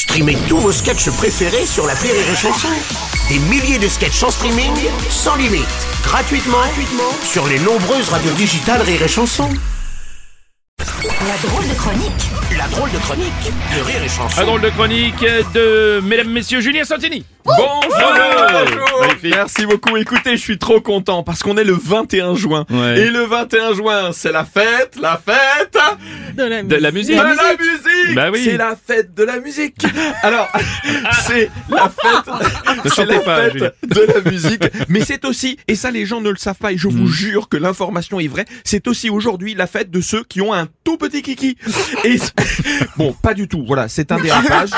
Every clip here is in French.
Streamez tous vos sketchs préférés sur la Rire et Chanson. Des milliers de sketchs en streaming, sans limite, gratuitement, gratuitement sur les nombreuses radios digitales Rire et Chanson. La drôle de chronique La drôle de chronique de Rire et Chanson. Un drôle de chronique de mesdames, messieurs, Julien Santini. Bonjour Magnifique. Merci beaucoup. Écoutez, je suis trop content parce qu'on est le 21 juin. Ouais. Et le 21 juin, c'est la fête, la fête De la musique. de la musique. Bah oui. C'est la fête de la musique. Alors, c'est la fête, c'est chantez la pas, fête de la musique. Mais c'est aussi, et ça les gens ne le savent pas, et je Mm. vous jure que l'information est vraie, c'est aussi aujourd'hui la fête de ceux qui ont un tout petit kiki. Et bon, pas du tout. Voilà, c'est un dérapage.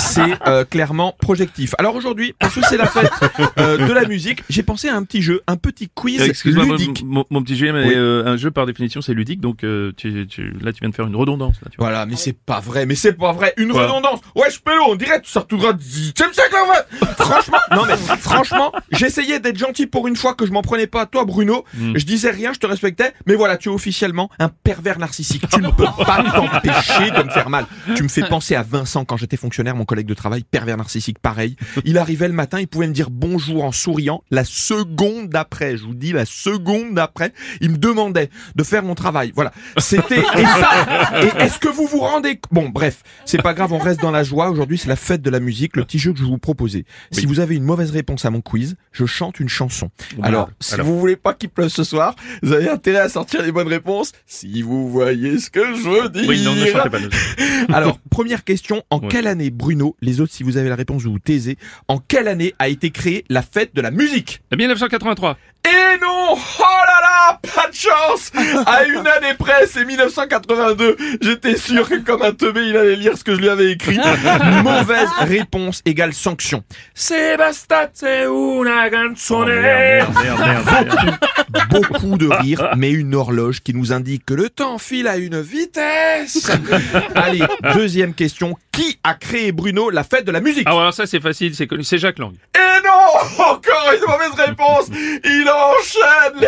C'est euh, clairement projectif. Alors aujourd'hui, parce que c'est la fête euh, de la musique, j'ai pensé à un petit jeu, un petit quiz Excuse-moi, mon, ludique. mon- mon petit Julien, mais Oui. euh, un jeu par définition c'est ludique, donc tu, tu- là tu viens de faire une redondance. Là, tu vois. Voilà, mais c'est pas vrai, mais c'est pas vrai. Une redondance. Ouais, je peux, on dirait, tu sors tout droit du 18 siècle, en fait. Franchement, non, mais franchement, j'essayais d'être gentil pour une fois que je m'en prenais pas à toi, Bruno. Mm. Je disais rien, je te respectais, mais voilà, tu es officiellement un pervers narcissique. Tu ne peux pas t'empêcher de me faire mal. Tu me fais penser à Vincent quand j'étais fonctionnaire, mon collègue de travail, pervers narcissique, pareil. Il arrivait le matin, il pouvait me dire bonjour en souriant. La seconde d'après, je vous dis la seconde d'après, il me demandait de faire mon travail. Voilà. C'était, et ça, et est-ce que vous vous rendez, bon, bref, c'est pas grave, on reste dans la joie. Aujourd'hui, c'est la fête de la musique, le petit jeu que je vais vous proposer. Si vous avez une mauvaise réponse à mon quiz, je chante une chanson. Bon, Alors, si alors. vous voulez pas qu'il pleuve ce soir, vous avez intérêt à sortir les bonnes réponses. Si vous voyez ce que je veux dire. Oui, non, ne chantez pas. Alors, première question. En Ouais. quelle année, Bruno, les autres, si vous avez la réponse, vous vous taisez, en quelle année a été créée la fête de la musique? Eh bien, 1983. Et non Oh là Pas de chance À une année près, c'est 1982. J'étais sûr que comme un teubé, il allait lire ce que je lui avais écrit. Mauvaise réponse égale sanction. C'est una Oh, canzone. merde, merde, merde, merde, merde. Beaucoup de rire, mais une horloge qui nous indique que le temps file à une vitesse. Allez, deuxième question. Qui a créé Bruno la fête de la musique? Ah, alors ça c'est facile, c'est connu, c'est Jacques Lang. Encore une mauvaise réponse Il enchaîne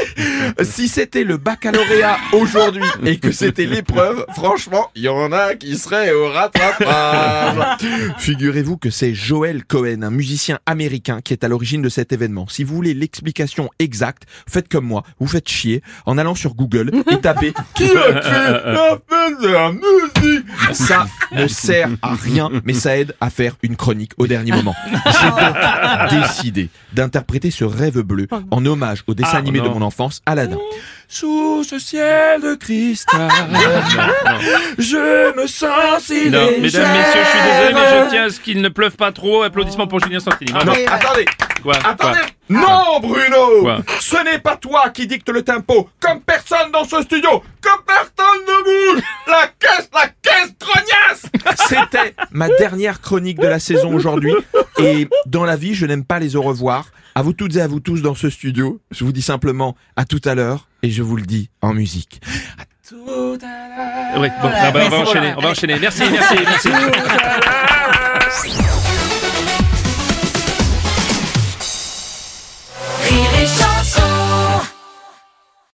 les- Si c'était le baccalauréat aujourd'hui et que c'était l'épreuve, franchement, il y en a qui seraient au rattrapage. Figurez-vous que c'est Joel Cohen, un musicien américain qui est à l'origine de cet événement. Si vous voulez l'explication exacte, faites comme moi, vous faites chier en allant sur Google et tapez Qui a créé la de la musique Ça ne sert à rien, mais ça aide à faire une chronique au dernier moment. J'ai donc décidé d'interpréter ce rêve bleu en hommage au dessin Ah, animé de non. mon enfance, Aladdin. Sous ce ciel de cristal, je me sens si Non, mesdames, messieurs, je suis désolé, mais je tiens à ce qu'il ne pleuve pas trop. Applaudissements pour Julien Santini. Non, Bravo. attendez, Quoi, quoi attendez. Non, Bruno Quoi Ce n'est pas toi qui dicte le tempo, comme personne dans ce studio, comme personne ne bouge La caisse, la caisse grognasse C'était ma dernière chronique de la saison aujourd'hui, et dans la vie, je n'aime pas les au revoir. À vous toutes et à vous tous dans ce studio, je vous dis simplement à tout à l'heure, et je vous le dis en musique. À tout à l'heure Oui, bon, ah bah, on va enchaîner, on va enchaîner. Merci, merci, merci.